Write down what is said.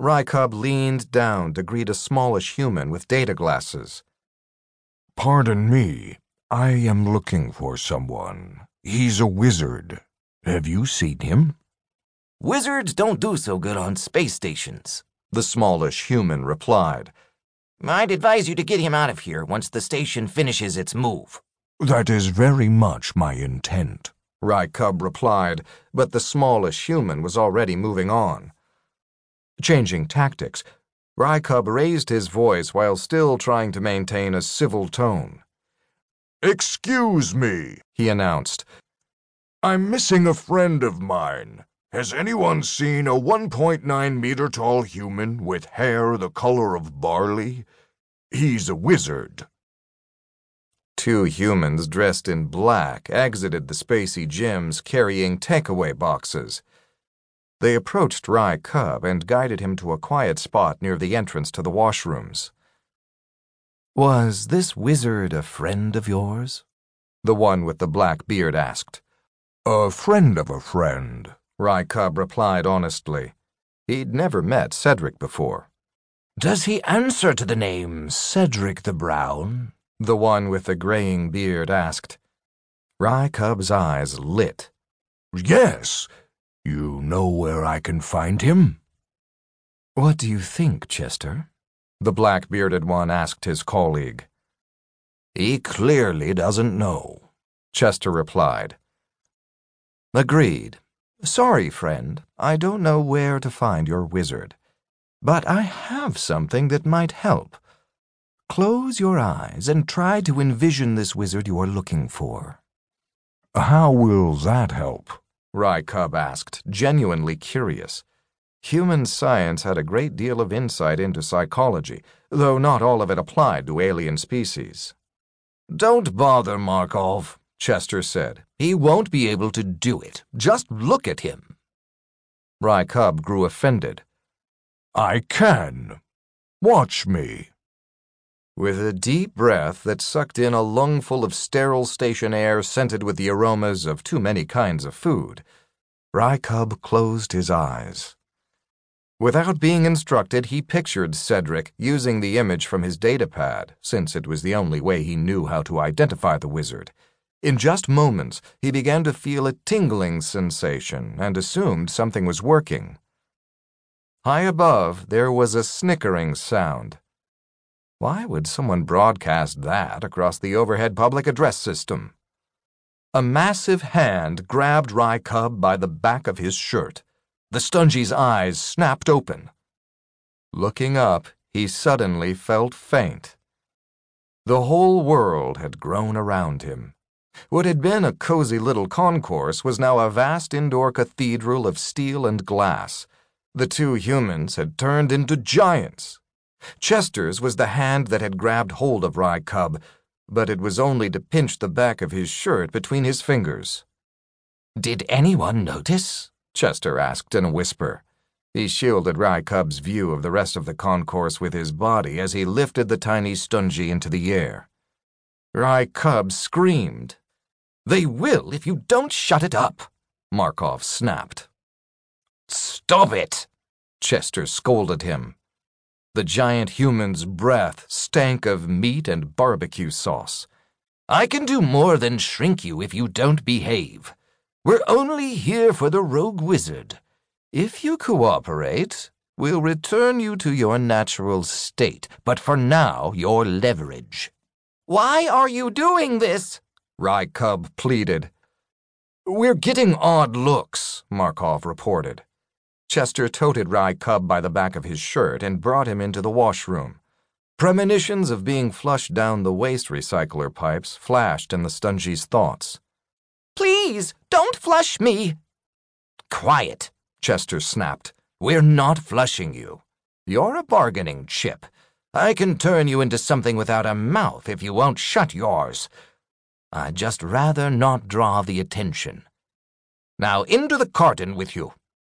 Rykub leaned down to greet a smallish human with data glasses. Pardon me. I am looking for someone. He's a wizard. Have you seen him? Wizards don't do so good on space stations, the smallish human replied. I'd advise you to get him out of here once the station finishes its move. That is very much my intent. Rykub replied, but the smallish human was already moving on. Changing tactics, Rykub raised his voice while still trying to maintain a civil tone. Excuse me, he announced. I'm missing a friend of mine. Has anyone seen a 1.9 meter tall human with hair the color of barley? He's a wizard. Two humans dressed in black exited the spacey gyms carrying takeaway boxes. They approached Rykub and guided him to a quiet spot near the entrance to the washrooms. Was this wizard a friend of yours? The one with the black beard asked. A friend of a friend, Rykub replied honestly. He'd never met Cedric before. Does he answer to the name Cedric the Brown? the one with the graying beard asked. Rykub's eyes lit. Yes. You know where I can find him? What do you think, Chester? The black bearded one asked his colleague. He clearly doesn't know, Chester replied. Agreed. Sorry, friend, I don't know where to find your wizard. But I have something that might help. Close your eyes and try to envision this wizard you are looking for. How will that help? Rykub asked, genuinely curious. Human science had a great deal of insight into psychology, though not all of it applied to alien species. Don't bother, Markov, Chester said. He won't be able to do it. Just look at him. Rykub grew offended. I can. Watch me. With a deep breath that sucked in a lungful of sterile station air scented with the aromas of too many kinds of food, Rykub closed his eyes. Without being instructed, he pictured Cedric using the image from his datapad, since it was the only way he knew how to identify the wizard. In just moments, he began to feel a tingling sensation and assumed something was working. High above, there was a snickering sound. Why would someone broadcast that across the overhead public address system? A massive hand grabbed Rykub by the back of his shirt. The Stungy's eyes snapped open. Looking up, he suddenly felt faint. The whole world had grown around him. What had been a cozy little concourse was now a vast indoor cathedral of steel and glass. The two humans had turned into giants. Chester's was the hand that had grabbed hold of Rykub, but it was only to pinch the back of his shirt between his fingers. Did anyone notice? Chester asked in a whisper. He shielded Rykub's view of the rest of the concourse with his body as he lifted the tiny Stungy into the air. Rykub screamed. They will if you don't shut it up, Markov snapped. Stop it, Chester scolded him. The giant human's breath stank of meat and barbecue sauce. I can do more than shrink you if you don't behave. We're only here for the rogue wizard. If you cooperate, we'll return you to your natural state, but for now, you're leverage. Why are you doing this? Rykub pleaded. We're getting odd looks, Markov reported. Chester toted Rye Rykub by the back of his shirt and brought him into the washroom. Premonitions of being flushed down the waste recycler pipes flashed in the Stungy's thoughts. Please, don't flush me. Quiet, Chester snapped. We're not flushing you. You're a bargaining chip. I can turn you into something without a mouth if you won't shut yours. I'd just rather not draw the attention. Now into the carton with you.